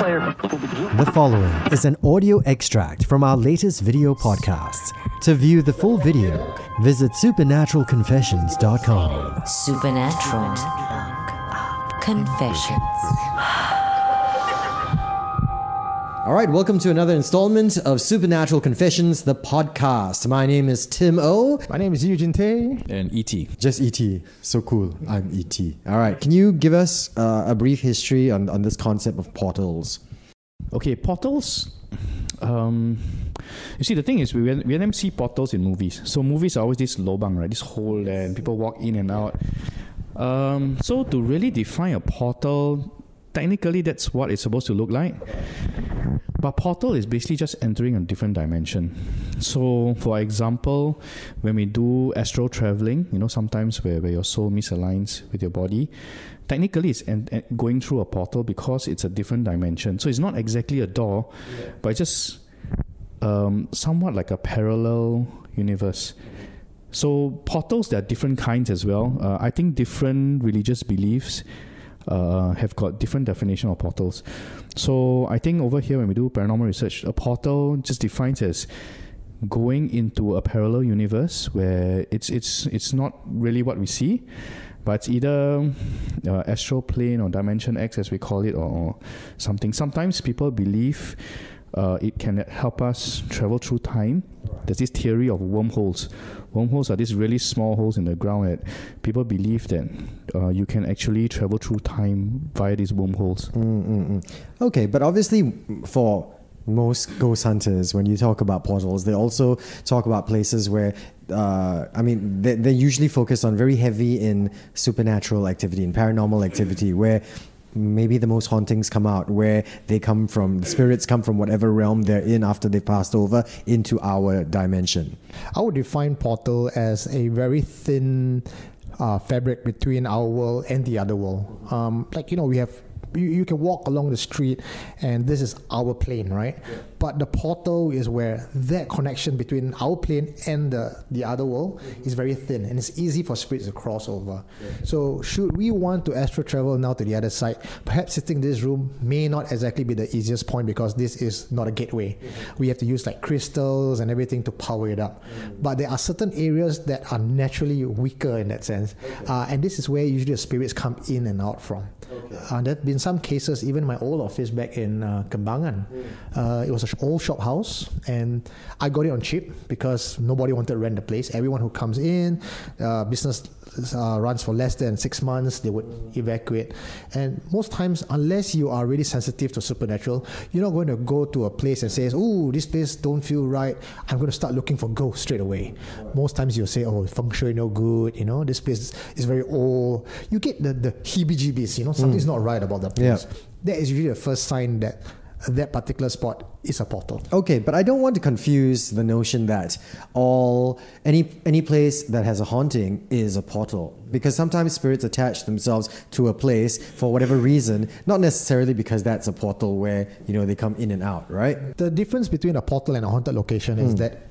player. The following is an audio extract from our latest video podcast. To view the full video, visit supernaturalconfessions.com. Supernatural Confessions. All right, welcome to another installment of Supernatural Confessions, the podcast. My name is Tim O. My name is Eugene Tay. and ET. Just ET. So cool. I'm ET. All right, can you give us uh, a brief history on, on this concept of portals? Okay, portals. Um, you see, the thing is, we we we never see portals in movies. So movies are always this lobang, right? This hole, and people walk in and out. Um, so to really define a portal, technically that's what it's supposed to look like. But portal is basically just entering a different dimension. So, for example, when we do astral traveling, you know, sometimes where, where your soul misaligns with your body, technically it's en- en- going through a portal because it's a different dimension. So it's not exactly a door, but just um, somewhat like a parallel universe. So portals, there are different kinds as well. Uh, I think different religious beliefs uh, have got different definition of portals. So I think over here when we do paranormal research, a portal just defines as going into a parallel universe where it's it's it's not really what we see, but it's either uh, astral plane or dimension X as we call it, or, or something. Sometimes people believe uh, it can help us travel through time. There's this theory of wormholes. Wormholes are these really small holes in the ground that people believe that uh, you can actually travel through time via these wormholes. Mm-mm-mm. Okay, but obviously, for most ghost hunters, when you talk about portals, they also talk about places where, uh, I mean, they, they usually focus on very heavy in supernatural activity and paranormal activity, where maybe the most hauntings come out, where they come from, the spirits come from whatever realm they're in after they've passed over into our dimension. I would define portal as a very thin uh, fabric between our world and the other world. Um, like, you know, we have. You, you can walk along the street and this is our plane, right? But the portal is where that connection between our plane and the, the other world is very thin and it's easy for spirits to cross over. So, should we want to astral travel now to the other side, perhaps sitting in this room may not exactly be the easiest point because this is not a gateway. We have to use like crystals and everything to power it up. But there are certain areas that are naturally weaker in that sense. Uh, and this is where usually the spirits come in and out from. Uh, there have been some cases, even my old office back in uh, Kembangan. Uh, it was an old shop house, and I got it on cheap because nobody wanted to rent the place. Everyone who comes in, uh, business uh, runs for less than six months, they would evacuate. And most times, unless you are really sensitive to supernatural, you're not going to go to a place and say, "Oh, this place don't feel right. I'm going to start looking for ghosts straight away." Most times, you'll say, "Oh, feng shui no good. You know, this place is very old." You get the the heebie-jeebies. You know, something's not right about that place. Yeah. That is usually the first sign that that particular spot is a portal. Okay, but I don't want to confuse the notion that all any any place that has a haunting is a portal because sometimes spirits attach themselves to a place for whatever reason, not necessarily because that's a portal where you know they come in and out, right? The difference between a portal and a haunted location is hmm. that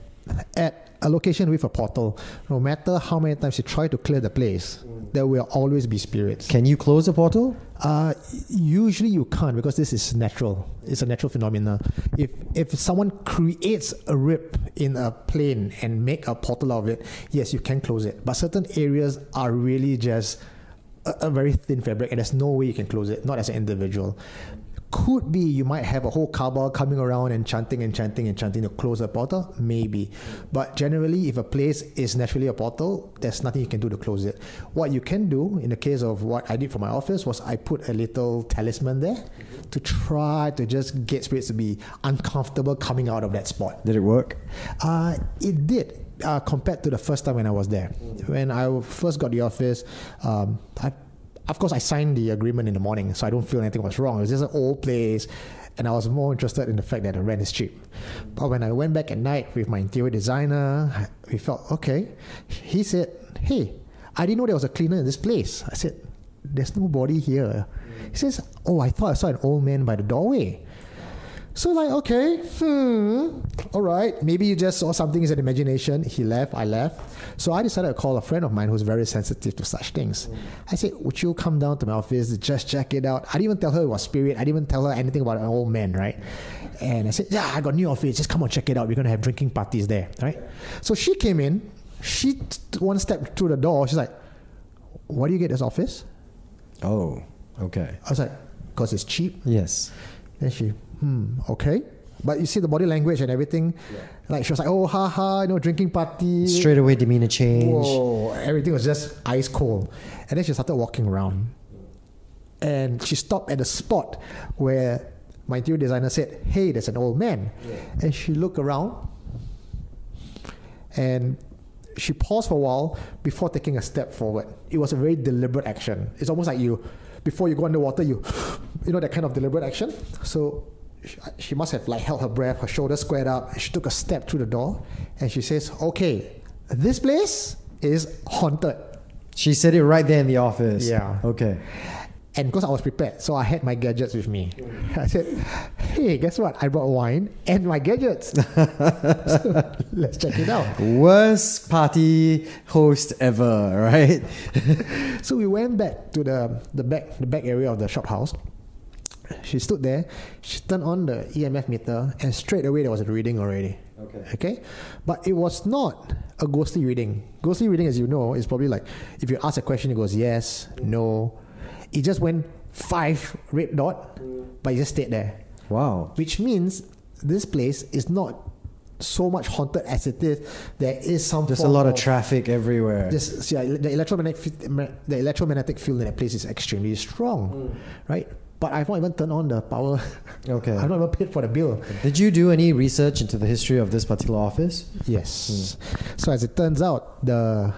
at a location with a portal, no matter how many times you try to clear the place, there will always be spirits. Can you close a portal? Uh, usually you can't because this is natural. It's a natural phenomena. If if someone creates a rip in a plane and make a portal out of it, yes, you can close it. But certain areas are really just a, a very thin fabric, and there's no way you can close it. Not as an individual. Could be you might have a whole cabal coming around and chanting and chanting and chanting to close a portal, maybe. But generally, if a place is naturally a portal, there's nothing you can do to close it. What you can do, in the case of what I did for my office, was I put a little talisman there to try to just get spirits to be uncomfortable coming out of that spot. Did it work? Uh, it did. Uh, compared to the first time when I was there, when I first got the office, um, I of course, I signed the agreement in the morning, so I don't feel anything was wrong. It was just an old place, and I was more interested in the fact that the rent is cheap. But when I went back at night with my interior designer, we felt okay. He said, "Hey, I didn't know there was a cleaner in this place." I said, "There's nobody here." He says, "Oh, I thought I saw an old man by the doorway." So like, okay, hmm, all right. Maybe you just saw something in your imagination. He left, I left. So I decided to call a friend of mine who's very sensitive to such things. I said, would you come down to my office just check it out? I didn't even tell her it was spirit. I didn't even tell her anything about an old man, right? And I said, yeah, I got new office. Just come on, check it out. We're gonna have drinking parties there, right? So she came in. She t- one step through the door. She's like, "Why do you get this office?" Oh, okay. I was like, "Cause it's cheap." Yes. Then she, hmm, okay. But you see the body language and everything. Yeah. Like she was like, oh, ha ha, you know, drinking party. Straight away, demeanor change. Whoa, everything was just ice cold. And then she started walking around. And she stopped at a spot where my interior designer said, hey, there's an old man. Yeah. And she looked around and she paused for a while before taking a step forward. It was a very deliberate action. It's almost like you, before you go underwater, you, you know, that kind of deliberate action. So she, she must have like held her breath, her shoulders squared up, and she took a step through the door, and she says, "Okay, this place is haunted." She said it right there in the office. Yeah. Okay. And because I was prepared, so I had my gadgets with me. I said, "Hey, guess what? I brought wine and my gadgets. so let's check it out." Worst party host ever, right? So we went back to the the back the back area of the shop house. She stood there. She turned on the EMF meter, and straight away there was a reading already. Okay. Okay, but it was not a ghostly reading. Ghostly reading, as you know, is probably like if you ask a question, it goes yes, no. It just went five red dot, but it just stayed there, Wow. which means this place is not so much haunted as it is. There is some There's a lot of traffic everywhere. this, yeah, the electromagnetic the electromagnetic field in that place is extremely strong, mm. right? But I've not even turned on the power. Okay. I've not even paid for the bill. Did you do any research into the history of this particular office? Yes. So as it turns out, the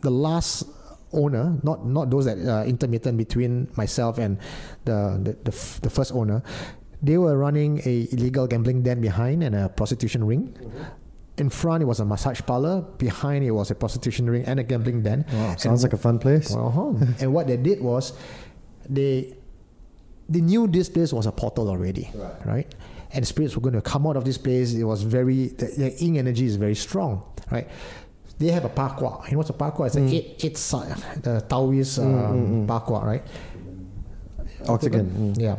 the last owner, not not those that uh, intermittent between myself and the the, the f- the first owner, they were running a illegal gambling den behind and a prostitution ring. In front, it was a massage parlor. Behind, it was a prostitution ring and a gambling den. Wow, sounds like a fun place. Uh-huh. and what they did was they they knew this place was a portal already, right? And spirits were going to come out of this place. It was very the, the yin energy is very strong, right? They have a pakwa. You know what's a pakwa? It's an eight eight side, the Taoist um, pakwa, right? Mm. Yeah.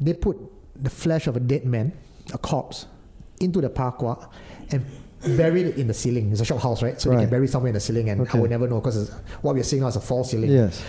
They put the flesh of a dead man, a corpse, into the pakwa and buried it in the ceiling. It's a shop house, right? So they can bury somewhere in the ceiling, and Okay. I would never know because what we're seeing now is a false ceiling. Yes.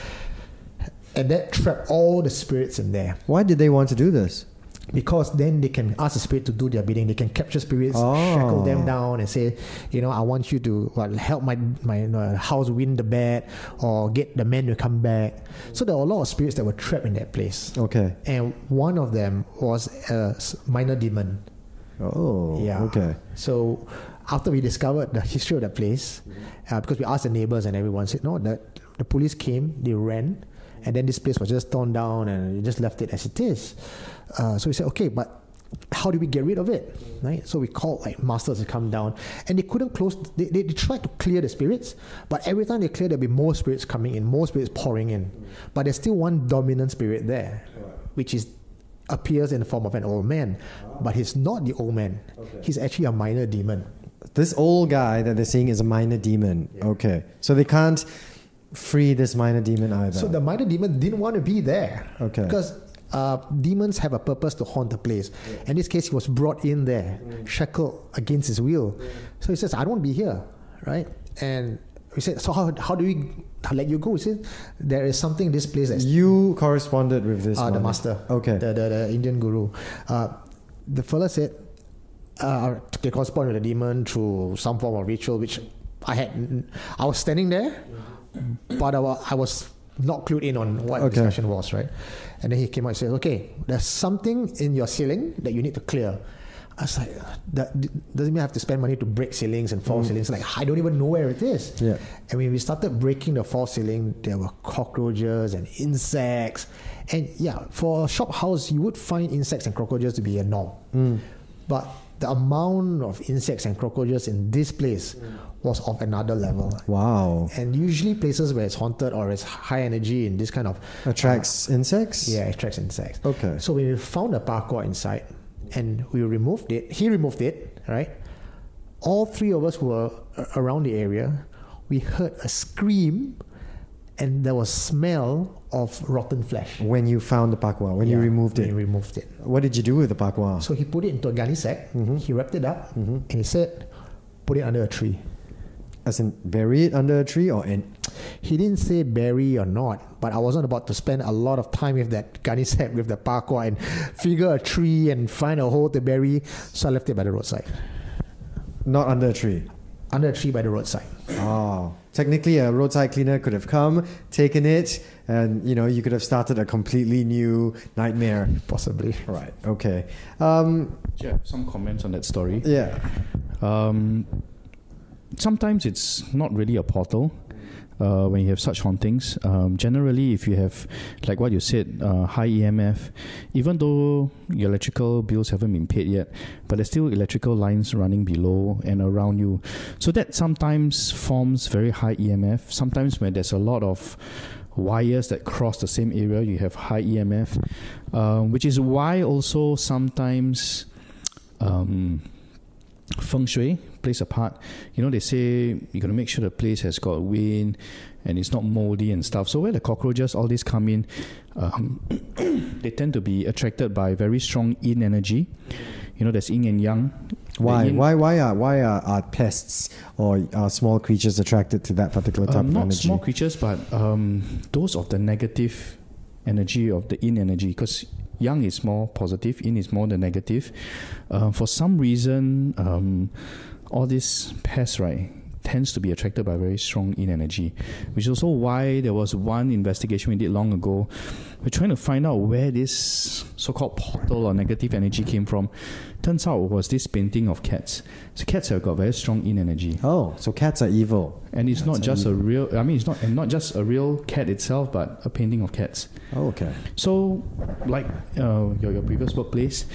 And that trapped all the spirits in there. Why did they want to do this? Because then they can ask the spirit to do their bidding. They can capture spirits, Oh. shackle them down, and say, you know, I want you to what, help my my uh, house win the bet, or get the men to come back. So there were a lot of spirits that were trapped in that place. Okay. And one of them was a minor demon. Oh. Yeah. Okay. So after we discovered the history of that place, uh, because we asked the neighbors and everyone said, no, the, the police came, they ran, and then this place was just torn down and they just left it as it is. Uh, so we said, okay, but how do we get rid of it? Right? So we called like masters to come down, and they couldn't close. They, they, they tried to clear the spirits, but every time they clear, there'll be more spirits coming in, more spirits pouring in. But there's still one dominant spirit there, which is appears in the form of an old man, but he's not the old man. He's actually a minor demon. This old guy that they're seeing is a minor demon. Okay. So they can't free this minor demon either. So the minor demon didn't want to be there. Okay. Because uh, demons have a purpose to haunt the place. In this case, he was brought in there, shackled against his will. So he says, I don't want to be here, right? And we said, so how, how do we let you go? He said, there is something in this place that's you corresponded with this uh, the master, Okay. the, the, the Indian guru. Uh, the fella said uh, they correspond with the demon through some form of ritual, which I had. I was standing there, but I I was not clued in on what the Okay. discussion was, right? And then he came out and said, "Okay, there's something in your ceiling that you need to clear." I was like, that doesn't mean I have to spend money to break ceilings and false mm. ceilings. Like, I don't even know where it is. Yeah. And when we started breaking the false ceiling, there were cockroaches and insects. And yeah, for a shop house, you would find insects and cockroaches to be a norm. Mm. But the amount of insects and cockroaches in this place mm. Was of another level. Wow. And usually places where it's haunted or it's high energy in this kind of Attracts uh, insects? yeah, it attracts insects. Okay. So we found a pakwa inside, and we removed it. He removed it, right? All three of us who were uh, around the area. We heard a scream, and there was smell of rotten flesh. When you found the pakwa, when you removed when it, removed it. what did you do with the pakwa? So he put it into a gunny sack. Mm-hmm. He wrapped it up, mm-hmm. and he said, "Put it under a tree." As in, bury it under a tree or in? He didn't say bury or not, but I wasn't about to spend a lot of time with that gunny sack with the pakwa and figure a tree and find a hole to bury. So I left it by the roadside, Not under a tree. under a tree by the roadside. Oh, technically, a roadside cleaner could have come, taken it, and you know you could have started a completely new nightmare. Possibly. Right. Okay. Um, Yeah, some comments on that story. yeah. Um, sometimes it's not really a portal. Uh, when you have such hauntings, um, generally, if you have, like what you said, uh, high EMF, even though your electrical bills haven't been paid yet, but there's still electrical lines running below and around you, so that sometimes forms very high EMF. Sometimes when there's a lot of wires that cross the same area, you have high EMF, um, which is why also sometimes. Um, feng shui plays a part. You know, they say you got to make sure the place has got wind and it's not moldy and stuff. So where the cockroaches, all these come in, um, they tend to be attracted by very strong yin energy. You know, there's yin and yang. Why? yin- Why? Why are why are, are pests or are small creatures attracted to that particular type Um, of not energy? small creatures, but um, those of the negative energy of the yin energy, because yang is more positive, yin is more the negative. Uh, for some reason, um, all these pests, right, tends to be attracted by very strong yin energy, which is also why there was one investigation we did long ago. We're trying to find out where this so-called portal or negative energy came from. Turns out it was this painting of cats. So cats have got very strong yin energy. Oh, so cats are evil. And it's not just a real. I mean, it's not and not just a real cat itself, but a painting of cats. Oh, okay. So, like uh, your your previous workplace,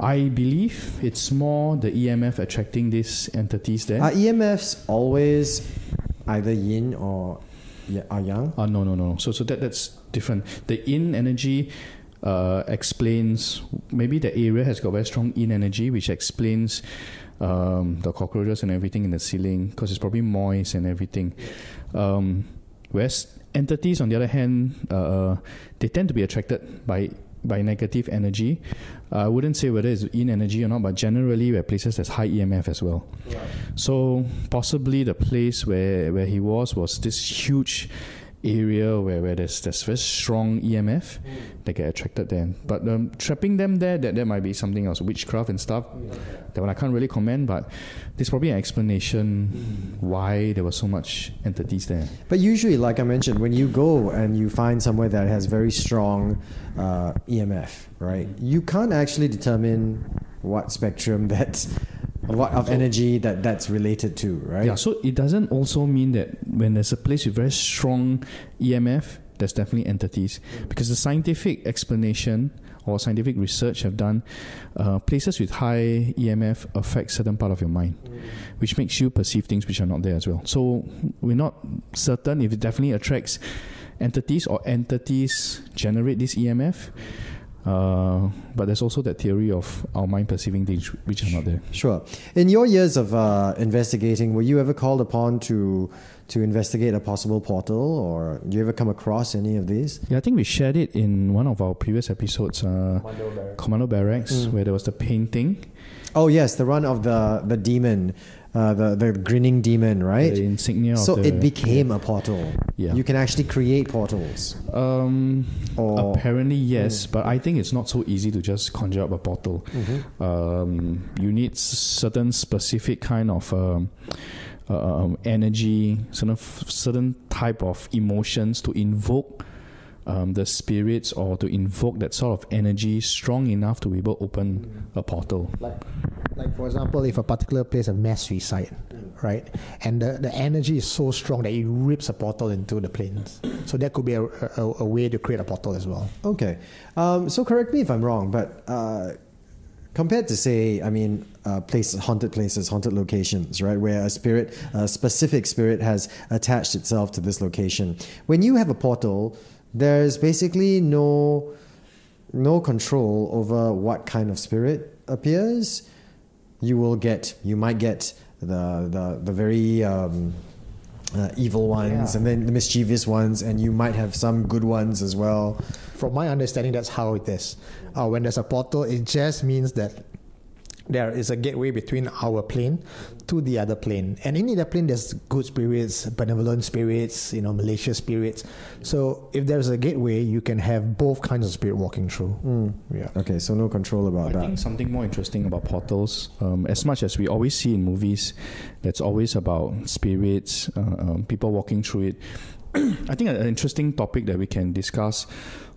I believe it's more the EMF attracting these entities there. Are EMFs always either yin or yang? Ah, no, no, no. So, so that that's different. The yin energy uh, explains maybe the area has got very strong yin energy, which explains um, the cockroaches and everything in the ceiling because it's probably moist and everything. Um, whereas entities, on the other hand, uh, they tend to be attracted by by negative energy. Uh, I wouldn't say whether it's yin energy or not, but generally, where places there's high EMF as well. So possibly the place where, where he was was this huge area where, where there's there's very strong EMF that get attracted there. But um, trapping them there, that, that might be something else, witchcraft and stuff. That one I can't really comment, but there's probably an explanation why there was so much entities there. But usually, like I mentioned, when you go and you find somewhere that has very strong uh, EMF, right? You can't actually determine what spectrum that, what of energy that that's related to, right? Yeah, so it doesn't also mean that when there's a place with very strong EMF, there's definitely entities. Because the scientific explanation or scientific research have done, uh, places with high EMF affect certain part of your mind, which makes you perceive things which are not there as well. So we're not certain if it definitely attracts entities or entities generate this EMF. Uh, but there's also that theory of our mind perceiving things which are not there. Sure. In your years of uh, investigating, were you ever called upon to to investigate a possible portal, or do you ever come across any of these? Yeah, I think we shared it in one of our previous episodes, uh, Commando Barracks, Mm. where there was the painting, Oh yes, the run of the the demon, uh, the the grinning demon, right? the insignia so of the. it became a portal. Yeah. You can actually create portals. um, Or apparently, yes, but I think it's not so easy to just conjure up a portal. Mhm. Um, you need certain specific kind of um, uh, um, energy, certain f- certain type of emotions to invoke um, the spirits or to invoke that sort of energy strong enough to be able to open a portal. Like for example, if a particular place has mass suicide, right, and the, the energy is so strong that it rips a portal into the planes. So that could be a, a, a way to create a portal as well. Okay. Um, so correct me if I'm wrong, but uh, compared to say, I mean, uh, places, haunted places, haunted locations, right, where a spirit, a specific spirit has attached itself to this location. When you have a portal, there's basically no no control over what kind of spirit appears, you will get you might get the the the very um, uh, evil ones Yeah. and then the mischievous ones, and you might have some good ones as well. From my understanding, that's how it is. Uh, when there's a portal, it just means that there is a gateway between our plane to the other plane. And in the other plane, there's good spirits, benevolent spirits, you know, malicious spirits. So if there's a gateway, you can have both kinds of spirit walking through. Yeah. Okay, so no control about I that. think something more interesting about portals, um, as much as we always see in movies, that's always about spirits, uh, um, people walking through it. I think an interesting topic that we can discuss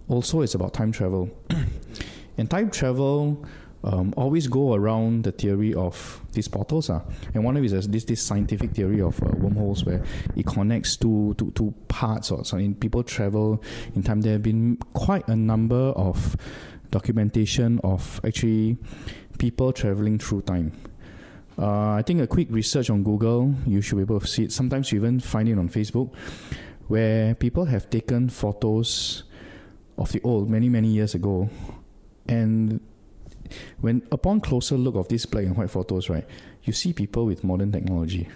also is about time travel. and time travel um, always go around the theory of these portals. Uh. And one of is this, this scientific theory of uh, wormholes where it connects two, two, two parts or something. People travel in time. There have been quite a number of documentation of actually people traveling through time. Uh, I think a quick research on Google, you should be able to see it. Sometimes you even find it on Facebook, where people have taken photos of the old many many years ago, and when upon closer look of these black and white photos, right, you see people with modern technology.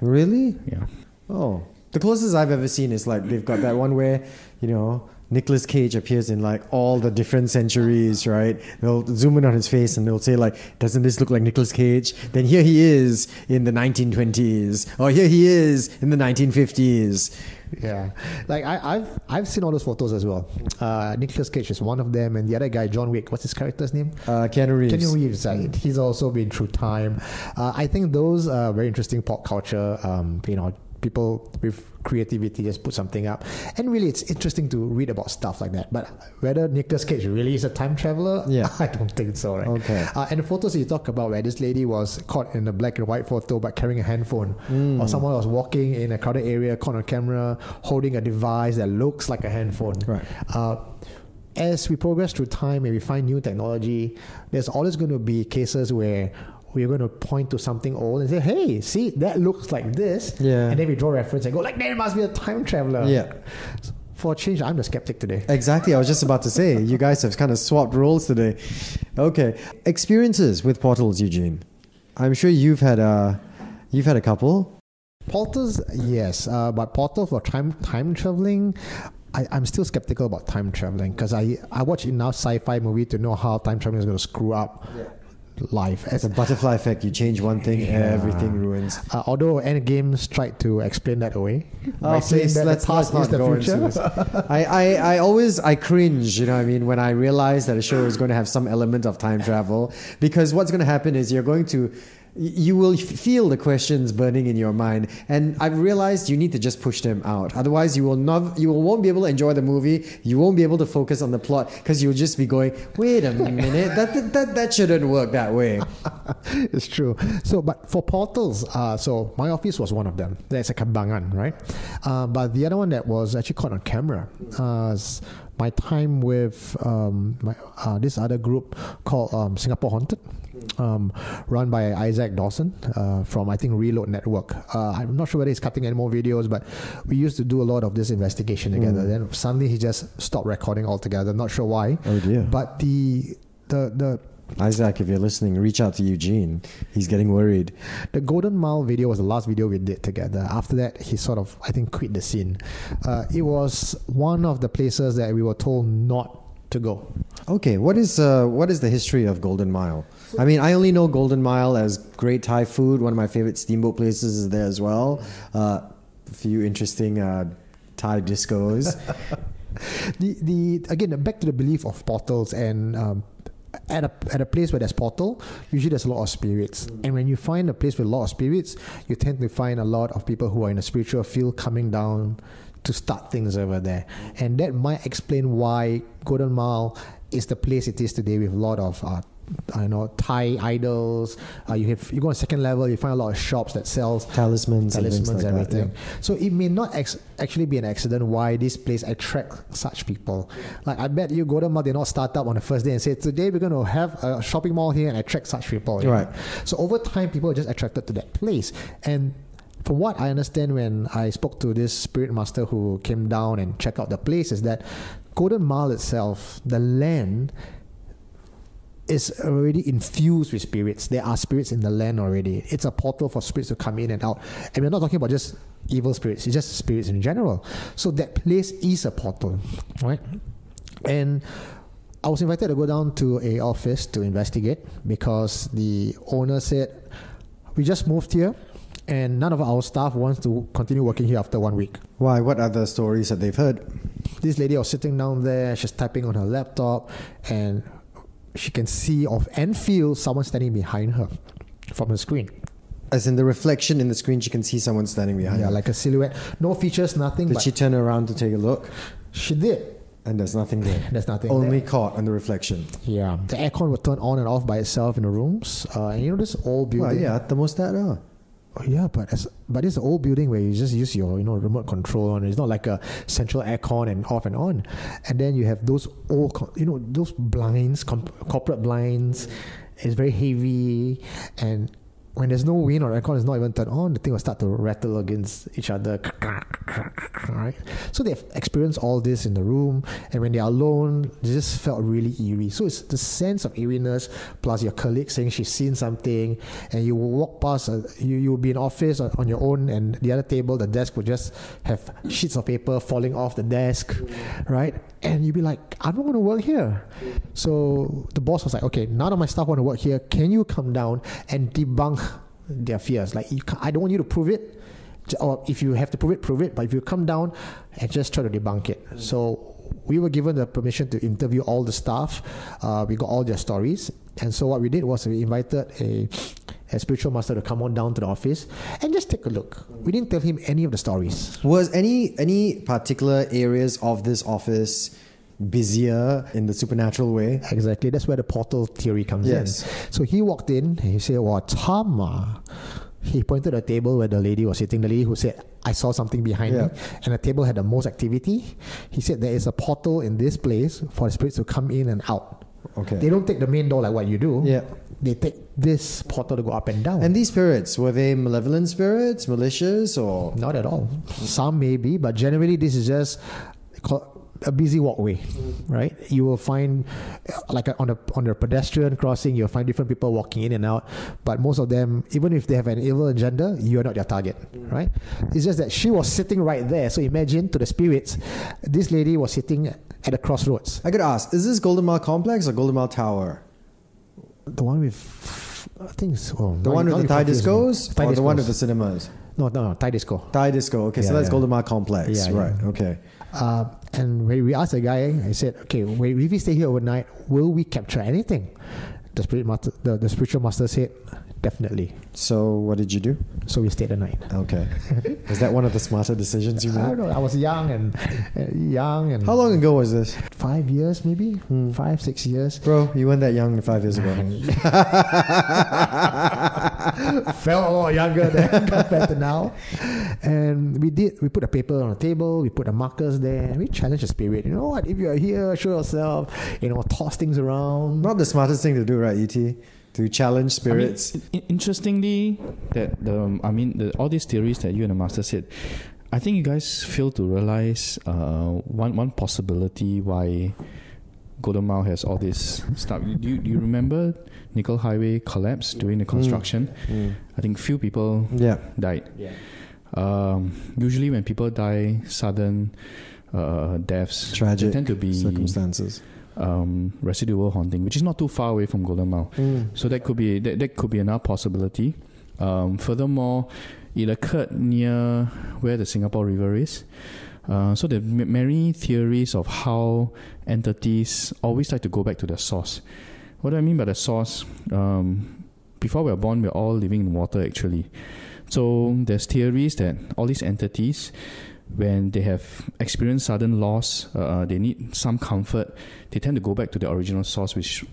Really? Yeah, Oh, the closest I've ever seen is like they've got that one where you know Nicolas Cage appears in like all the different centuries, right? They'll zoom in on his face and they'll say like, "Doesn't this look like Nicolas Cage?" Then here he is in the 1920s, or here he is in the 1950s. Yeah, like I, I've I've seen all those photos as well. Uh, Nicolas Cage is one of them, and the other guy, John Wick. What's his character's name? Uh, Keanu Reeves. Keanu Reeves. Uh, he's also been through time. Uh, I think those are very interesting pop culture. Um, you know, people with creativity just put something up, and really, it's interesting to read about stuff like that. But whether Nicolas Cage really is a time traveler, Yeah. I don't think so. Right? Okay. Uh, and the photos you talk about, where this lady was caught in a black and white photo but carrying a handphone, Mm. or someone was walking in a crowded area, caught on camera, holding a device that looks like a handphone. Right. Uh, as we progress through time and we find new technology, there's always going to be cases where we're going to point to something old and say, "Hey, see, that looks like this." Yeah. And then we draw reference and go, "Like, there must be a time traveler." Yeah. For a change, I'm the skeptic today. Exactly. I was just about to say, you guys have kind of swapped roles today. Okay. Experiences with portals, Eugene. I'm sure you've had a, you've had a couple. Portals, yes, uh, but portal for time time traveling. I, I'm still skeptical about time traveling because I, I watch enough sci-fi movie to know how time traveling is going to screw up life. It's As, a butterfly effect. You change one thing, everything ruins. uh, although Endgames tried to explain that away Oh, please, that let's, let's past not the go future. into this. I, I, I always I cringe, you know what I mean, when I realize that a show is going to have some element of time travel because what's going to happen is you're going to you will feel the questions burning in your mind and i've realized you need to just push them out otherwise you will not you won't be able to enjoy the movie you won't be able to focus on the plot because you'll just be going wait a minute that, that, that, that shouldn't work that way it's true. So, but for portals, uh, so my office was one of them. That's a Kembangan, right? Uh, but the other one that was actually caught on camera, uh, my time with um, my, uh, this other group called um, Singapore Haunted. Um, run by Isaac Dawson uh, from I think Reload Network. Uh, I'm not sure whether he's cutting any more videos, but we used to do a lot of this investigation together. Then suddenly he just stopped recording altogether. Not sure why. Oh, dear. But the the the isaac if you're listening reach out to eugene he's getting worried The Golden Mile video was the last video we did together. After that, he sort of, I think, quit the scene. Uh, it was one of the places that we were told not to go. Okay, what is uh, what is the history of Golden Mile? I mean, I only know Golden Mile as great Thai food. One of my favorite steamboat places is there as well. Uh, a few interesting uh, Thai discos. The, the again, back to the belief of portals and. Um, at a, at a place where there's portal, usually there's a lot of spirits. And when you find a place with a lot of spirits, you tend to find a lot of people who are in a spiritual field coming down to start things over there. And that might explain why Golden Mile is the place it is today with a lot of uh, I know Thai idols. Uh, you have you go on second level, you find a lot of shops that sells Talismans talismans, like that, everything. yeah. So it may not ex- actually be an accident why this place attracts such people. Like I bet you Golden Mile did not start up on the first day and say today we're going to have a shopping mall here and attract such people. know. Right. So over time, people are just attracted to that place and. From what I understand, when I spoke to this spirit master who came down and checked out the place, is that Golden Mile itself, the land is already infused with spirits. There are spirits in the land already. It's a portal for spirits to come in and out. And we're not talking about just evil spirits, it's just spirits in general. So that place is a portal, right? And I was invited to go down to a office to investigate because the owner said, We just moved here and none of our staff wants to continue working here after one week. Why? What other stories that they've heard? This lady was sitting down there, she's typing on her laptop, and she can see of and feel someone standing behind her from the screen. As in the reflection in the screen, she can see someone standing behind Yeah, her. like a silhouette. No features, nothing. Did but she turn around to take a look? she did. And there's nothing there. There's nothing. Only there. caught on the reflection. Yeah, the aircon would turn on and off by itself in the rooms. Uh, and you know this old Well, building. yeah, thermostat. Uh. Oh, yeah, but it's, but it's an old building where you just use your you know remote control on. It's not like a central aircon and off and on. And then you have those old you know those blinds, corporate blinds. It's very heavy, and when there's no wind or aircon is not even turned on, the thing will start to rattle against each other. Right? So they've experienced all this in the room, and when they are alone, they just felt really eerie. So it's the sense of eeriness plus your colleague saying she's seen something, and you will walk past, uh, you you'll be in office on, on your own, and the other table, the desk would just have sheets of paper falling off the desk, right? And you'd be like, I don't want to work here. So the boss was like, okay, none of my staff want to work here. Can you come down and debunk their fears? Like, you I don't want you to prove it. Or if you have to prove it, prove it. But if you come down and just try to debunk it. So we were given the permission to interview all the staff. Uh, we got all their stories. And so what we did was we invited a, a spiritual master to come on down to the office and just take a look. We didn't tell him any of the stories. Was any any particular areas of this office busier in the supernatural way? Exactly. That's where the portal theory comes Yes. in. So he walked in and he said, Well, Tom, uh," he pointed at a table where the lady was sitting, the lady who said, I saw something behind Yeah. me. And the table had the most activity. He said, There is a portal in this place for the spirits to come in and out. Okay. They don't take the main door like what you do. Yeah. They take this portal to go up and down. And these spirits were they malevolent spirits, malicious, or Not at all. Some may be, but generally this is just a busy walkway, right? You will find, like on a on a pedestrian crossing, you'll find different people walking in and out. But most of them, even if they have an evil agenda, you are not their target, right? It's just that she was sitting right there. So imagine to the spirits, this lady was sitting at the crossroads. I could ask: Is this Golden Mile Complex or Golden Mile Tower? The one with, I think it's oh, The one with the Thai discos, Thai or the one with the cinemas? no no no Thai disco. Thai disco. Okay, so Yeah, that's yeah. Golden Mile Complex. Yeah. right. Okay. Uh, and when we asked the guy, I said, "Okay, when if we stay here overnight, will we capture anything?" The spirit master, the, the spiritual master said, "Definitely." So what did you do? So we stayed the night. Okay. Is that one of the smarter decisions you made? I don't know. I was young and uh, young and How long ago was this? Five years, maybe five, six years. Bro, you weren't that young five years ago. Felt a lot younger than compared to now. And we did. We put a paper on the table. We put the markers there, and we challenged the spirit. You know what? If you're here, show yourself. You know, toss things around. Not the smartest thing to do, right, ET? To challenge spirits. I mean, interestingly, that the I mean, the, all these theories that you and the master said, I think you guys fail to realize uh, one one possibility why Golden Mile has all this stuff. Do, you, do you remember Nicoll Highway collapse during the construction? Mm. I think few people Yeah. died. Yeah. Um, usually, when people die, sudden uh, deaths, Tragic they tend to be circumstances. Um, residual haunting, which is not too far away from Golden Mile. Mm. So that could be that, that could be another possibility. Um, furthermore, it occurred near where the Singapore River is. Uh, so there are many theories of how entities always like to go back to the source. What do I mean by the source? Um, before we are born, we're all living in water actually. So there's theories that all these entities, when they have experienced sudden loss, uh, they need some comfort. They tend to go back to the original source, which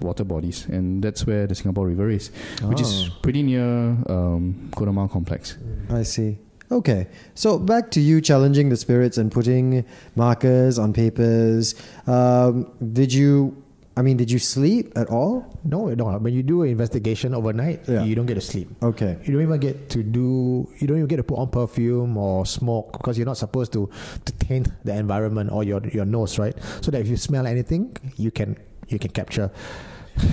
water bodies, and that's where the Singapore River is, which is pretty near um, Mile Complex. I see. Okay, so back to you challenging the spirits and putting markers on papers. Um, did you I mean, did you sleep at all? No, no. When you do an investigation overnight, Yeah. you don't get to sleep. Okay. You don't even get to do. You don't even get to put on perfume or smoke because you're not supposed to to taint the environment or your your nose, right? So that if you smell anything, you can you can capture.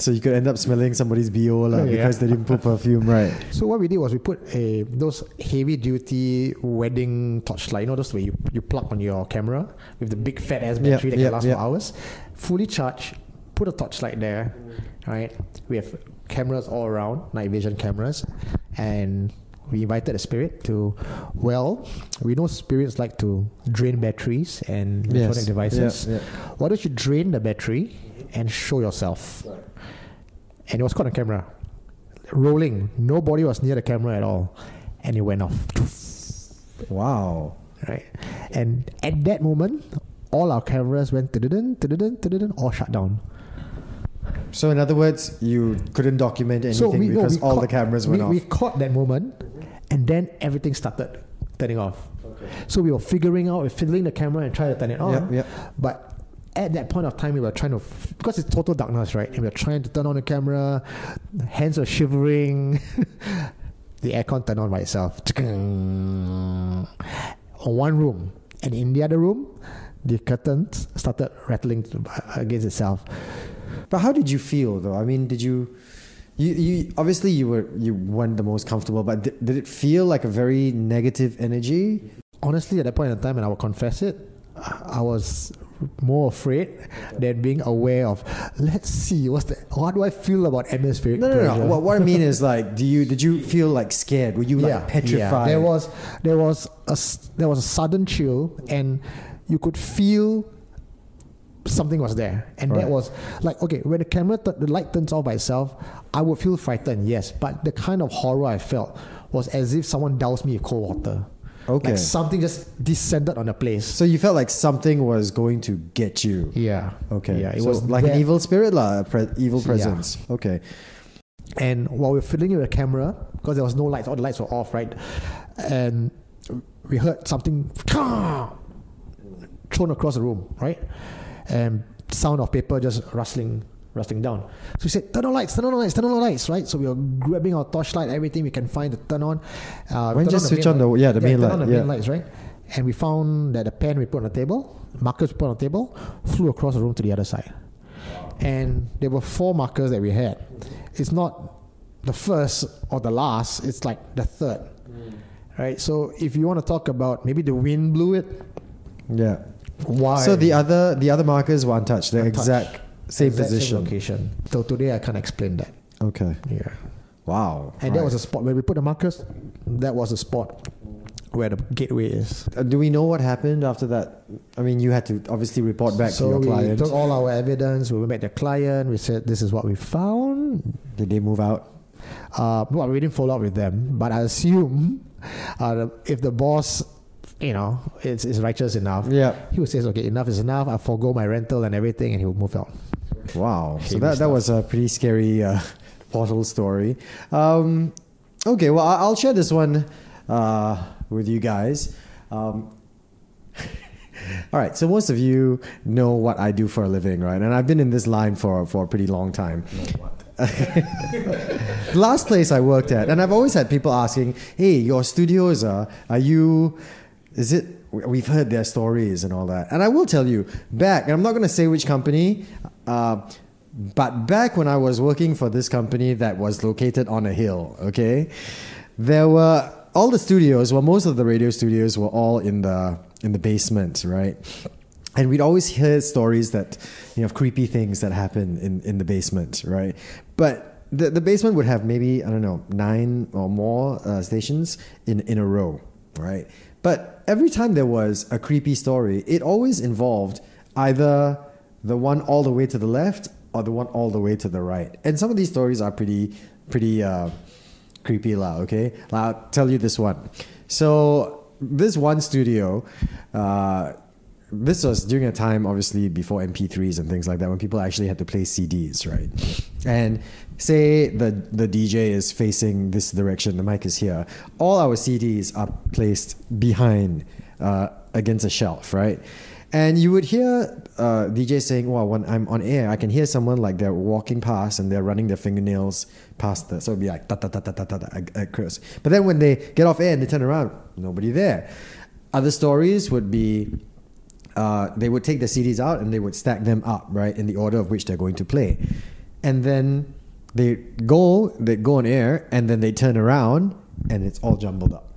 So you could end up smelling somebody's BO Yeah. because they didn't put perfume, right? So what we did was we put a those heavy duty wedding torchlight. You know those where you, you plug on your camera with the big fat ass battery that yeah, can last yeah. for hours. Fully charged. Put a torchlight there. Right. We have cameras all around, night vision cameras, and we invited the spirit to. Well, we know spirits like to drain batteries and electronic devices. Yeah, yeah. Why don't you drain the battery and show yourself? And it was caught on camera. Rolling. Nobody was near the camera at all. And it went off. Wow. Right. And at that moment, all our cameras went all shut down. So in other words, you couldn't document anything no, because all caught- the cameras went we, off. We caught that moment and then everything started turning off. Okay. So we were figuring out, we we're fiddling the camera and trying to turn it on. Yeah, yeah. But at that point of time, we were trying to, because it's total darkness, right? And we were trying to turn on the camera, hands were shivering. the aircon turned on by itself. On one room. And in the other room, the curtains started rattling against itself. But how did you feel though? I mean, did you, you, you obviously you were you weren't the most comfortable, but did, did it feel like a very negative energy? honestly, at that point in time, and I will confess it, I was more afraid than being aware of. Let's see, what's the what do I feel about atmospheric No, no, pressure? no. What, what I mean is like, do you did you feel like scared? Were you like petrified? Yeah. There was there was a there was a sudden chill, and you could feel something was there, and Right. that was like okay when the camera t- the light turns off by itself, I would feel frightened, yes, but the kind of horror I felt was as if someone doused me with cold water. Okay. Like something just descended on the place. So you felt like something was going to get you. Yeah. Okay. Yeah. It So was like an evil spirit, lah, a pre- evil Yeah. presence. Okay. And while we were fiddling with the camera, because there was no lights, all the lights were off, right? And we heard something thrown across the room, right? And sound of paper just rustling, rustling down. So we said, "Turn on lights, turn on lights, turn on lights!" Right? So we were grabbing our torchlight, everything we can find to turn on. Uh, Why turn just the switch on the- light. yeah, the main turn light, on the yeah. main lights, right? And we found that the pen we put on the table, markers we put on the table, flew across the room to the other side. And there were four markers that we had. It's not the first or the last, it's like the third. Right? So if you want to talk about maybe the wind blew it, Yeah. Why? So the other the other markers were untouched. The Untouched. exact same Exact position. location. So today I can't explain that. Okay. Yeah. Wow. And that was a spot where we put the markers, that was a spot where the gateway is. Uh, do we know what happened after that? I mean, you had to obviously report back so to your we client. took all our evidence, we met the client, we said this is what we found. Did they move out? Uh, well, we didn't follow up with them, but I assume uh, if the boss, you know, it's, is righteous enough, Yeah. he would say, okay, enough is enough. I forego my rental and everything, and he would move out. Wow. So Heavy that, that stuff. was a pretty scary uh, portal story. Um, okay, well, I- I'll share this one uh, with you guys. Um, all right, so most of you know what I do for a living, right? And I've been in this line for, for a pretty long time. the last place I worked at, and I've always had people asking, "Hey, your studios are are you? Is it? We've heard their stories and all that." And I will tell you, back, and I'm not going to say which company, uh, but back when I was working for this company that was located on a hill, okay, there were all the studios. Well, most of the radio studios were all in the in the basement, right? and we'd always hear stories that you know creepy things that happen in, in the basement right but the, the basement would have maybe i don't know nine or more uh, stations in, in a row right but every time there was a creepy story it always involved either the one all the way to the left or the one all the way to the right. And some of these stories are pretty pretty uh, creepy lah okay? I'll tell you this one. So this one studio uh, this was during a time obviously before mp3s and things like that when people actually had to play cds right and say the the dj is facing this direction the mic is here all our cds are placed behind uh, against a shelf right and you would hear uh, DJ saying, "Well, when I'm on air, I can hear someone like they're walking past and they're running their fingernails past the." So it'd be like ta ta ta ta ta ta ta a, a curse. But then when they get off air and they turn around, nobody there. Other stories would be. Uh, they would take the CDs out and they would stack them up right in the order of which they're going to play, and then they go they go on air and then they turn around and it's all jumbled up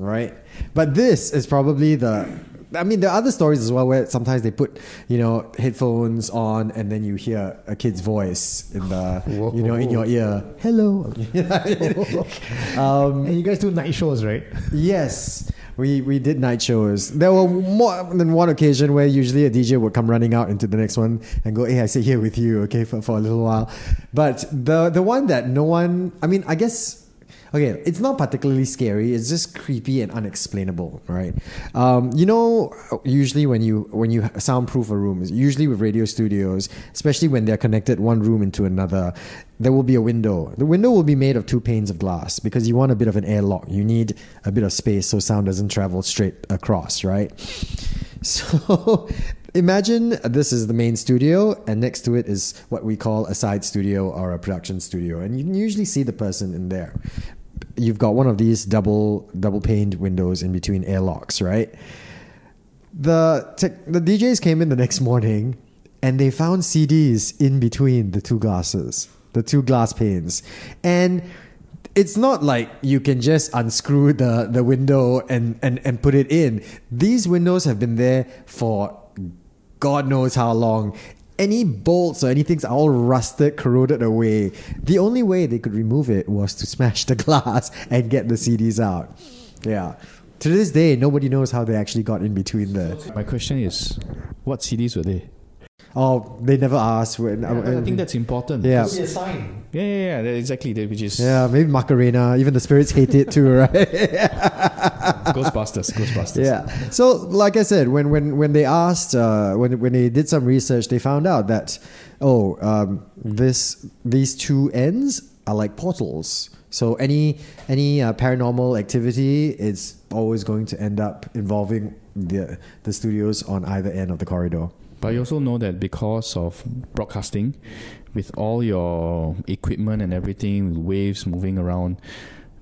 right? But this is probably the I mean, there are other stories as well where sometimes they put, you know, headphones on and then you hear a kid's voice in the, you know, in your ear. Hello. um, And you guys do night shows, right? Yes, we we did night shows. There were more than one occasion where usually a DJ would come running out into the next one and go, "Hey, I sit here with you, okay, for, for a little while." But the the one that no one, I mean, I guess. Okay, it's not particularly scary. It's just creepy and unexplainable, right? Um, you know, usually when you when you soundproof a room, usually with radio studios, especially when they're connected one room into another, there will be a window. The window will be made of two panes of glass because you want a bit of an airlock. You need a bit of space so sound doesn't travel straight across, right? So imagine this is the main studio, and next to it is what we call a side studio or a production studio, and you can usually see the person in there. You've got one of these double double paned windows in between airlocks, right? The tech, the DJs came in the next morning, and they found CDs in between the two glasses, the two glass panes, and it's not like you can just unscrew the, the window and, and, and put it in. These windows have been there for God knows how long. Any bolts or anything's all rusted, corroded away. The only way they could remove it was to smash the glass and get the CDs out. Yeah. To this day, nobody knows how they actually got in between the. My question is, what CDs were they? Oh, they never asked. When, I think that's important. Yeah. Could be a sign. Yeah, yeah, yeah. Exactly. Which is Yeah, maybe Macarena. Even the spirits hate it too, right? Ghostbusters. Ghostbusters. Yeah. So, like I said, when when when they asked, uh, when when they did some research, they found out that oh, um, this these two ends are like portals. So any any uh, paranormal activity is always going to end up involving the the studios on either end of the corridor. But you also know that because of broadcasting, with all your equipment and everything, waves moving around,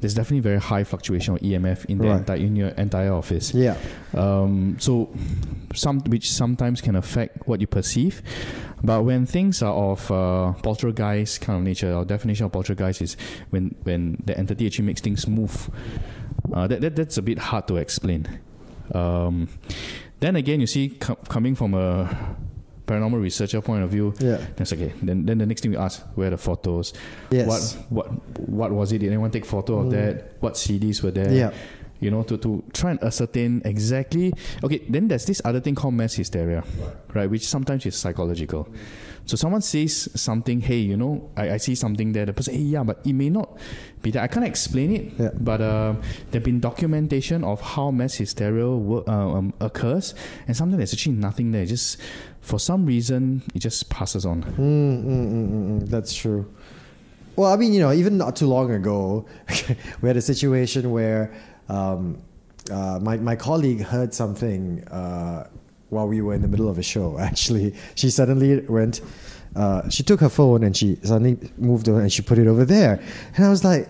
there's definitely very high fluctuation of EMF in the Right. entire in your entire office. Yeah. Um, so some which sometimes can affect what you perceive. But when things are of uh, poltergeist kind of nature, our definition of poltergeist is when when the entity actually makes things move. Uh, that, that that's a bit hard to explain. Um, then again, you see, co- coming from a paranormal researcher point of view, Yeah. that's okay. Then then the next thing we ask, where are the photos? Yes. What what what was it? Did anyone take photo of Mm. that? What CDs were there? Yeah. You know, to, to try and ascertain exactly. Okay, then there's this other thing called mass hysteria, right? Which sometimes is psychological. So someone says something, hey, you know, I, I see something there. The person, hey, yeah, but it may not be that. I can't explain it, Yeah. but uh, there've been documentation of how mass hysteria wo- uh, um, occurs, and sometimes there's actually nothing there. Just for some reason, it just passes on. Mm, mm, mm, mm, mm. That's true. Well, I mean, you know, even not too long ago, we had a situation where um, uh, my my colleague heard something uh, while we were in the middle of a show. Actually, she suddenly went. Uh, she took her phone and she suddenly moved over and she put it over there, and I was like.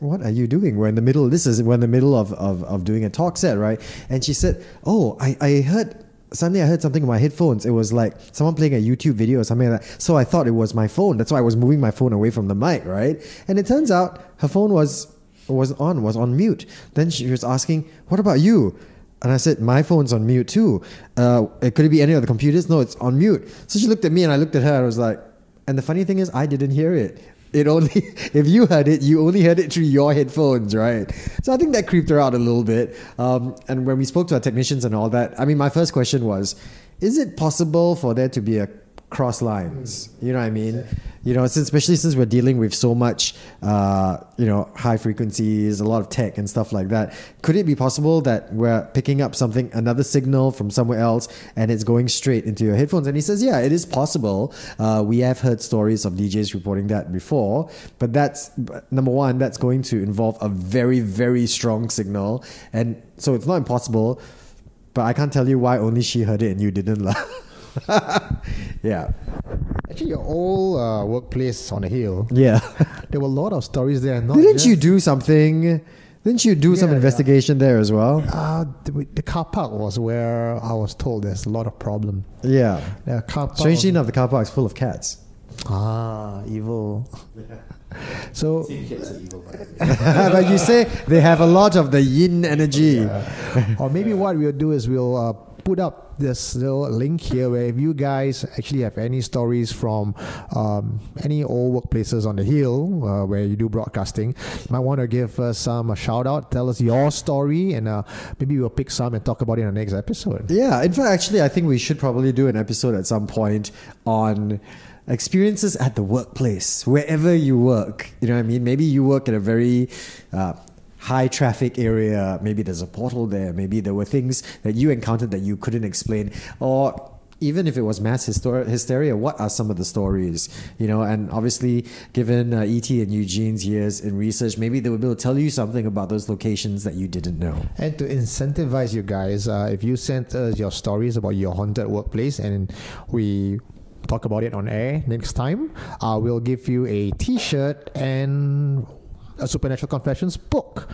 What are you doing? We're in the middle. This is we're in the middle of, of, of doing a talk set, right? And she said, "Oh, I, I heard suddenly I heard something in my headphones. It was like someone playing a YouTube video or something like that. So I thought it was my phone. That's why I was moving my phone away from the mic, right? And it turns out her phone was was on, was on mute. Then she was asking, "What about you?" And I said, "My phone's on mute too. Uh, it could it be any of the computers? No, it's on mute." So she looked at me and I looked at her. and I was like, and the funny thing is, I didn't hear it. It only if you heard it, you only heard it through your headphones, right? So I think that creeped her out a little bit. Um, and when we spoke to our technicians and all that, I mean, my first question was, is it possible for there to be a cross lines? You know what I mean? You know, since, especially since we're dealing with so much, uh, you know, high frequencies, a lot of tech and stuff like that. Could it be possible that we're picking up something, another signal from somewhere else, and it's going straight into your headphones? And he says, yeah, it is possible. Uh, we have heard stories of DJs reporting that before, but that's number one. That's going to involve a very, very strong signal, and so it's not impossible. But I can't tell you why only she heard it and you didn't, lah. Yeah. Actually, your old uh, workplace on the hill, Yeah. there were a lot of stories there. Not Didn't just, you do something? Didn't you do some Yeah, yeah. investigation there as well? Uh, the, the car park was where I was told there's a lot of problem. Yeah. The car park Strangely was- enough, the car park is full of cats. Ah, evil. So but you say they have a lot of the yin energy. or maybe what we'll do is we'll uh, put up this little link here where if you guys actually have any stories from um, any old workplaces on the hill uh, where you do broadcasting, you might want to give us some a shout out, tell us your story, and uh, maybe we'll pick some and talk about it in the next episode. Yeah, in fact, actually, I think we should probably do an episode at some point on experiences at the workplace, wherever you work. You know what I mean? Maybe you work at a very uh, high traffic area. Maybe there's a portal there. Maybe there were things that you encountered that you couldn't explain, or even if it was mass hyster- hysteria, what are some of the stories? You know, and obviously, given uh, ET and Eugene's years in research, maybe they will be able to tell you something about those locations that you didn't know. And to incentivize you guys, uh, if you send us your stories about your haunted workplace and we talk about it on air next time, uh, we'll give you a T-shirt and a Supernatural Confessions book.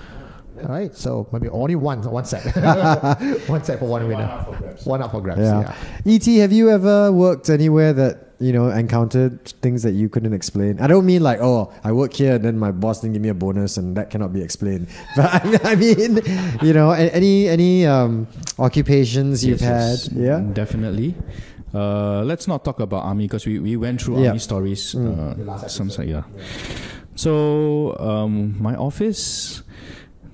All right, so maybe only one one set, one set for one winner, one up for grabs. Yeah. Yeah. Et, have you ever worked anywhere that you know encountered things that you couldn't explain? I don't mean like oh I work here and then my boss didn't give me a bonus and that cannot be explained. But I I mean, you know, any any um, occupations you've Yes, had? yes, Yeah. definitely. Uh, let's not talk about army because we, we went through Yeah. army stories. Uh, some say yeah. So um, my office,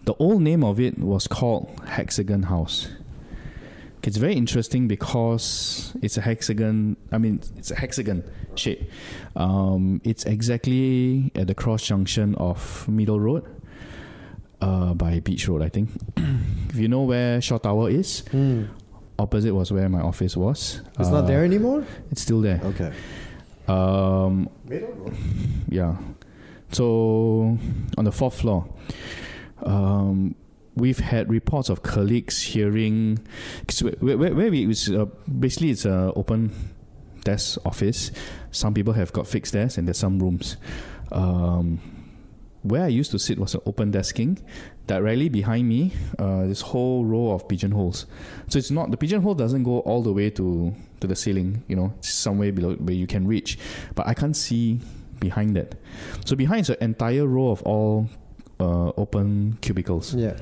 the old name of it was called Hexagon House. It's very interesting because it's a hexagon. I mean, it's a hexagon shape. Um, it's exactly at the cross junction of Middle Road, uh, by Beach Road, I think. if you know where Shaw Tower is, Hmm. opposite was where my office was. It's Uh, not there anymore. It's still there. Okay. Um, Middle Road. yeah. So on the fourth floor, um, we've had reports of colleagues hearing. Where, where, where we it's uh, basically it's an open desk office. Some people have got fixed desks, and there's some rooms. Um, where I used to sit was an open desking. Directly behind me, uh, this whole row of pigeonholes. So it's not the pigeonhole doesn't go all the way to to the ceiling. You know, somewhere below where you can reach, but I can't see behind that. So behind is an entire row of all uh, open cubicles. Yeah.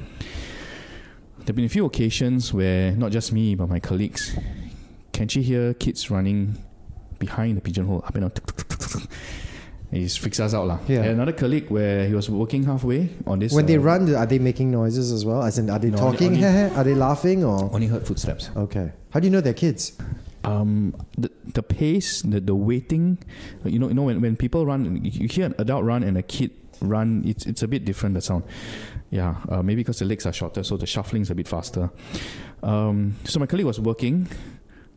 There've been a few occasions where not just me but my colleagues can she hear kids running behind the pigeonhole up and down. He freaks us out lah. Yeah. And another colleague where he was working halfway on this. When they uh, run, are they making noises as well? As in, are they No, talking? only- are they laughing? Or only heard footsteps. okay. How do you know they're kids? Um, the the pace, the the waiting, you know, you know when, when people run, you hear an adult run and a kid run, it's it's a bit different the sound. Yeah, uh, maybe because the legs are shorter, so the shuffling is a bit faster. Um, so my colleague was working,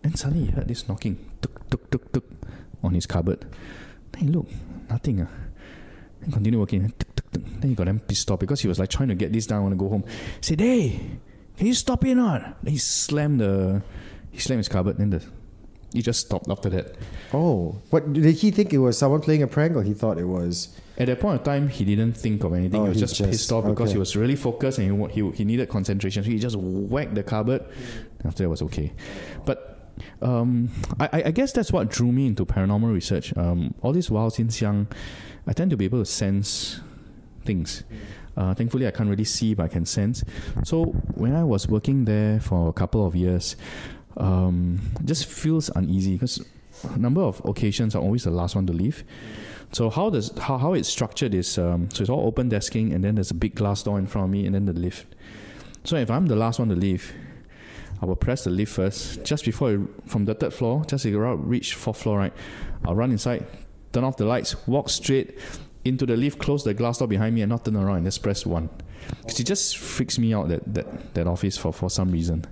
then suddenly he heard this knocking, tuk tuk tuk tuk, on his cupboard. Then he looked, nothing. Uh. Then continue working. Tuk, tuk, tuk. Then he got them pissed off because he was like trying to get this down, want to go home. He said, "Hey, can you stop it or not?" Then he slammed the he slammed his cupboard, then the he just stopped after that. Oh, what did he think it was? Someone playing a prank, or he thought it was? At that point of time, he didn't think of anything. Oh, he was he just, just- pissed off because he was really focused and he, he he needed concentration. So he just whacked the cupboard. After that was okay, but um, I I- I guess that's what drew me into paranormal research. Um, all this while since young, I tend to be able to sense things. Uh, thankfully, I can't really see, but I can sense. So when I was working there for a couple of years, um, just feels uneasy because number of occasions I'm always the last one to leave. So how does how, how it's structured is um, so it's all open desking and then there's a big glass door in front of me and then the lift. So if I'm the last one to leave, I will press the lift first just before from the third floor, just around reach fourth floor, right? I'll run inside, turn off the lights, walk straight into the lift, close the glass door behind me, and not turn around and just press one. Because it just freaks me out that, that, that office for, for some reason.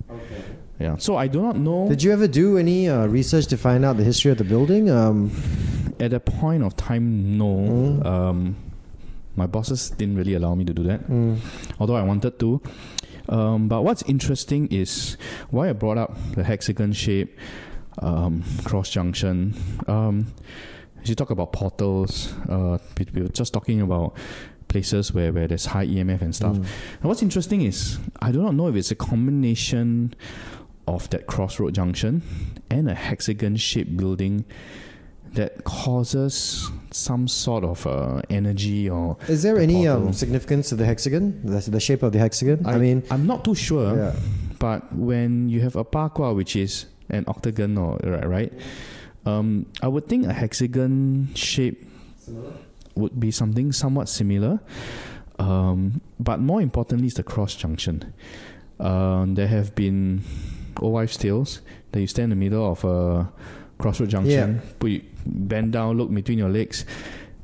Yeah. So I do not know. Did you ever do any uh, research to find out the history of the building? Um, At a point of time, no. Mm. Um, my bosses didn't really allow me to do that, mm, although I wanted to. Um, but what's interesting is why I brought up the hexagon shape. um, cross junction. Um, as you talk about portals, uh, we, we were just talking about places where, where there's high EMF and stuff. Mm. And what's interesting is I do not know if it's a combination of that crossroad junction and a hexagon shaped building that causes some sort of uh, energy or Is there any um, significance to the hexagon? The, the shape of the hexagon? I, mean, I'm not too sure yeah. but when you have a pakwa which is an octagon or right, right um, I would think a hexagon shape would be something somewhat similar um, but more importantly is the cross junction um, there have been old wives tales that you stand in the middle of a crossroad junction put you, bend down look between your legs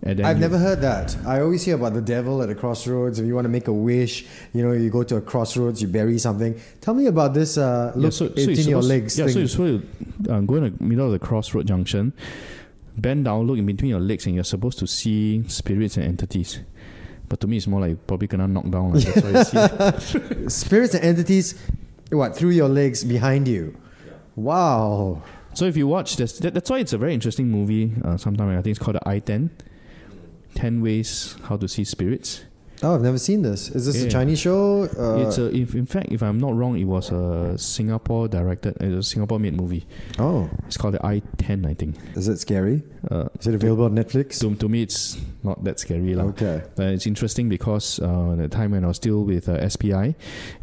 and then I've you- never heard that. I always hear about the devil at the crossroads. If you want to make a wish, you know, you go to a crossroads, you bury something. Tell me about this. Uh, Yeah, look so, so between your legs. Yeah, so thing. you're supposed to uh, go in the middle of the crossroad junction, bend down, look in between your legs, and you're supposed to see spirits and entities. But to me, it's more like probably gonna knock down. Like, that's what you see. Spirits and entities, what through your legs behind you? Wow. So if you watch this, that, that's why it's a very interesting movie. Uh, sometime I think it's called the Eye Ten. Ten ways how to see spirits. Oh, I've never seen this. Is this a Chinese show? Uh, it's a, if, in fact, if I'm not wrong, it was a Singapore directed, a Singapore made movie. oh, It's called the Eye Ten, I think. is it scary? Uh, Is it available on Netflix? to, to me, it's not that scary, lah. Okay. Uh, it's interesting because uh, at the time when I was still with uh, SPI,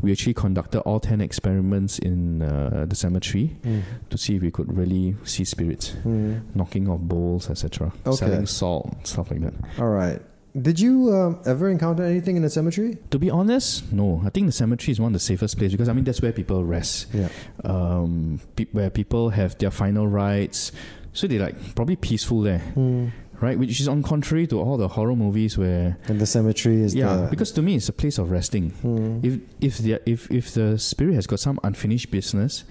we actually conducted all 10 experiments in uh, the cemetery Mm. to see if we could really see spirits, Mm. knocking off bowls, etc., Okay. selling salt, stuff like that. All right. Did you um, ever encounter anything in the cemetery? To be honest, no. I think the cemetery is one of the safest places because I mean that's where people rest, Yeah. um, pe- where people have their final rites. So they like probably peaceful there, Mm. right? Which is on contrary to all the horror movies where And the cemetery is yeah, the. because to me it's a place of resting. Mm. If if the if if the spirit has got some unfinished business,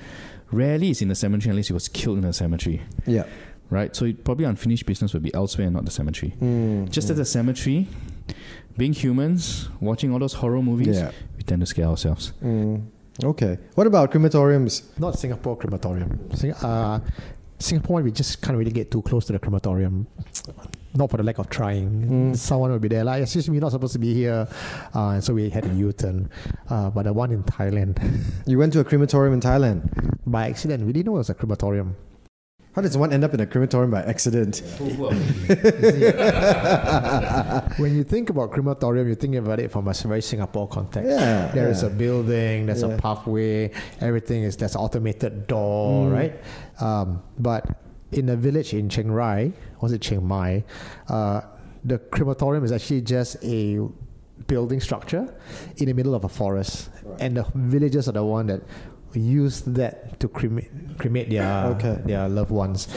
rarely is in the cemetery unless it was killed in the cemetery, yeah. Right? So it, probably unfinished business would be elsewhere and not the cemetery. Mm. Just mm. at the cemetery, being humans, watching all those horror movies, Yeah. we tend to scare ourselves. Mm. Okay. What about crematoriums? Not Singapore crematorium. Sing- uh, Singapore, we just can't really get too close to the crematorium. Not for the lack of trying. Mm. Someone will be there, like, excuse me, you're not supposed to be here. Uh, and so we had a U turn. Uh, but the one in Thailand, You went to a crematorium in Thailand. by accident, we didn't know it was a crematorium. How does one end up in a crematorium by accident? when you think about crematorium, you think about it from a very Singapore context. Yeah. There is yeah. a building, there's Yeah. a pathway, everything is there's an automated door, Mm. right? Um, but in a village in Chiang Rai, was it Chiang Mai? Uh, the crematorium is actually just a building structure in the middle of a forest, and the villagers are the one that use that to cremate, cremate their Okay. their loved ones.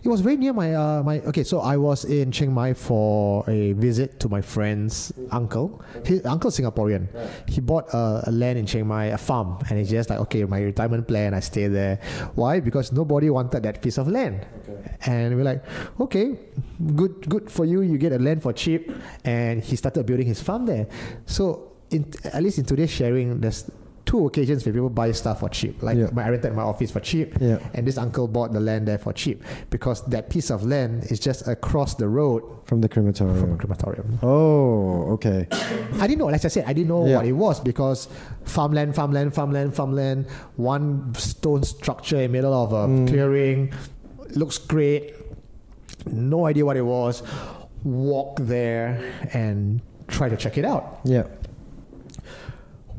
It was very near my uh, my okay. So I was in Chiang Mai for a visit to my friend's uncle. His uncle Singaporean. He bought a, a land in Chiang Mai, a farm, and he's just like, okay, my retirement plan. I stay there. Why? Because nobody wanted that piece of land. okay. And we're like, okay, good, good for you. You get a land for cheap. And he started building his farm there. So in at least in today's sharing, there's two occasions where people buy stuff for cheap. Like Yeah. my, I rented my office for cheap. Yeah. And this uncle bought the land there for cheap because that piece of land is just across the road From the crematorium. from a crematorium. Oh, okay. I didn't know, like I said, I didn't know Yeah. what it was because farmland, farmland, farmland, farmland, one stone structure in the middle of a Mm. clearing, looks great. No idea what it was. Walk there and try to check it out. Yeah.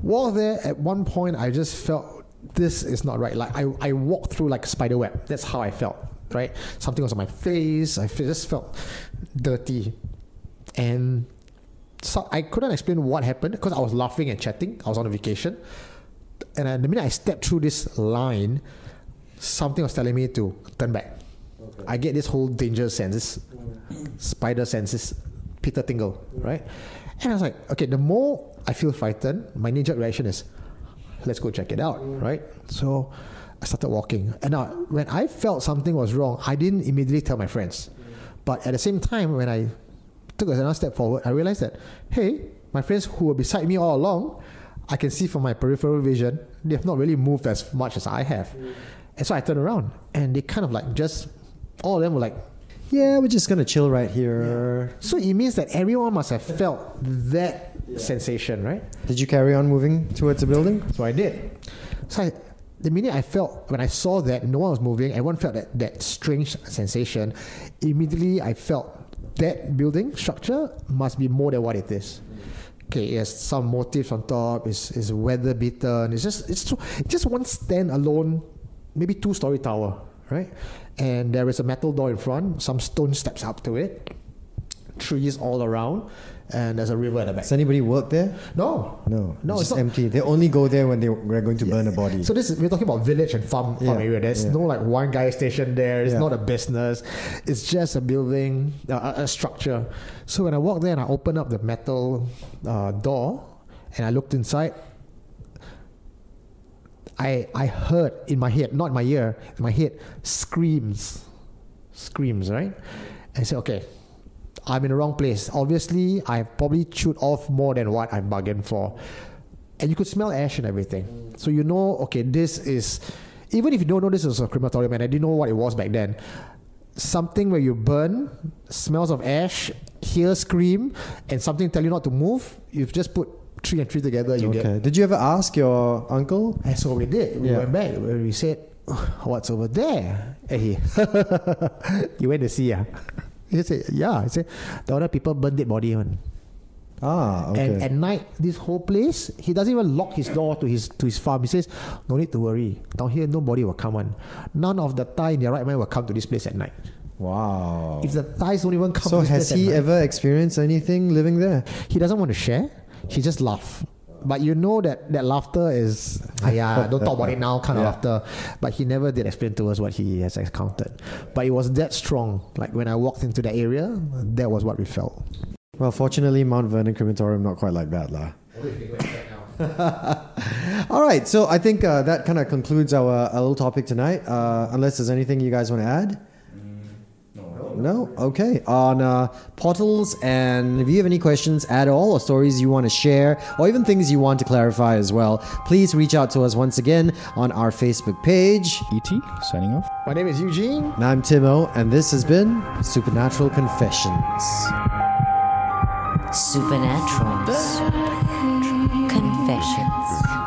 Walk there, at one point, I just felt this is not right. Like I, I walked through like a spider web. That's how I felt, right? Something was on my face. I just felt dirty. And so I couldn't explain what happened because I was laughing and chatting. I was on a vacation. And the minute I stepped through this line, something was telling me to turn back. I get this whole danger sense, this spider sense, this Peter Tingle, right? And I was like, okay, the more I feel frightened, my knee jerk reaction is, let's go check it out, right? So I started walking. And now, when I felt something was wrong, I didn't immediately tell my friends. But at the same time, when I took another step forward, I realized that, hey, my friends who were beside me all along, I can see from my peripheral vision, they have not really moved as much as I have. And so I turned around, and they kind of like just all of them were like. Yeah, we're just gonna chill right here. So it means that everyone must have felt that sensation, right? Did you carry on moving towards the building? So I did. So I, the minute I felt when I saw that no one was moving, everyone felt that, that strange sensation. Immediately, I felt that building structure must be more than what it is. Okay, it has some motifs on top. It's, it's weather beaten. It's just it's, so, it's just one standalone, maybe two story tower, right? And there is a metal door in front. Some stone steps up to it. Trees all around, and there's a river at the back. Does anybody work there? No, No, No, it's it's not- empty. They only go there when they we're going to burn a body. So this is, we're talking about village and farm, farm Yeah, area. There's yeah. no like one guy stationed there. It's Yeah. not a business. It's just a building, uh, a, a structure. So when I walked there and I opened up the metal uh, door and I looked inside, I I heard in my head, not in my ear, in my head, screams, screams. Right? And I said, okay. I'm in the wrong place. Obviously, I've probably chewed off more than what I bargained for and you could smell ash and everything. So you know, okay, this is even if you don't know this is a crematorium, and I didn't know what it was back then. Something where you burn, smells of ash, hear scream, and something tell you not to move. You've just put three and three together. You get. Did you ever ask your uncle? And so we did. We Yeah. went back. where We said, "What's over there?" And he, you went to see, ah? He said, "Yeah." He said, "The other people burned dead body one." Ah, okay. And at night, this whole place, he doesn't even lock his door to his to his farm. He says, "No need to worry. Down here, nobody will come on. None of the Thai in their right mind will come to this place at night. wow. If the Thais don't even come So to this has place he at night, ever experienced anything living there? he doesn't want to share. He just laugh. But you know that that laughter is, ah, yeah, don't talk about it now kind of Yeah. laughter. But he never did explain to us what he has encountered. But it was that strong. Like when I walked into that area, that was what we felt. Well, fortunately, Mount Vernon Crematorium not quite like that, lah. All right, so I think uh, that kind of concludes our, our little topic tonight. Uh, unless there's anything you guys want to add. No? Okay. On uh, portals, and if you have any questions at all, or stories you want to share, or even things you want to clarify as well, please reach out to us once again on our Facebook page. ET signing off. My name is Eugene. And I'm Timo, and this has been Supernatural Confessions. Supernatural. Confessions.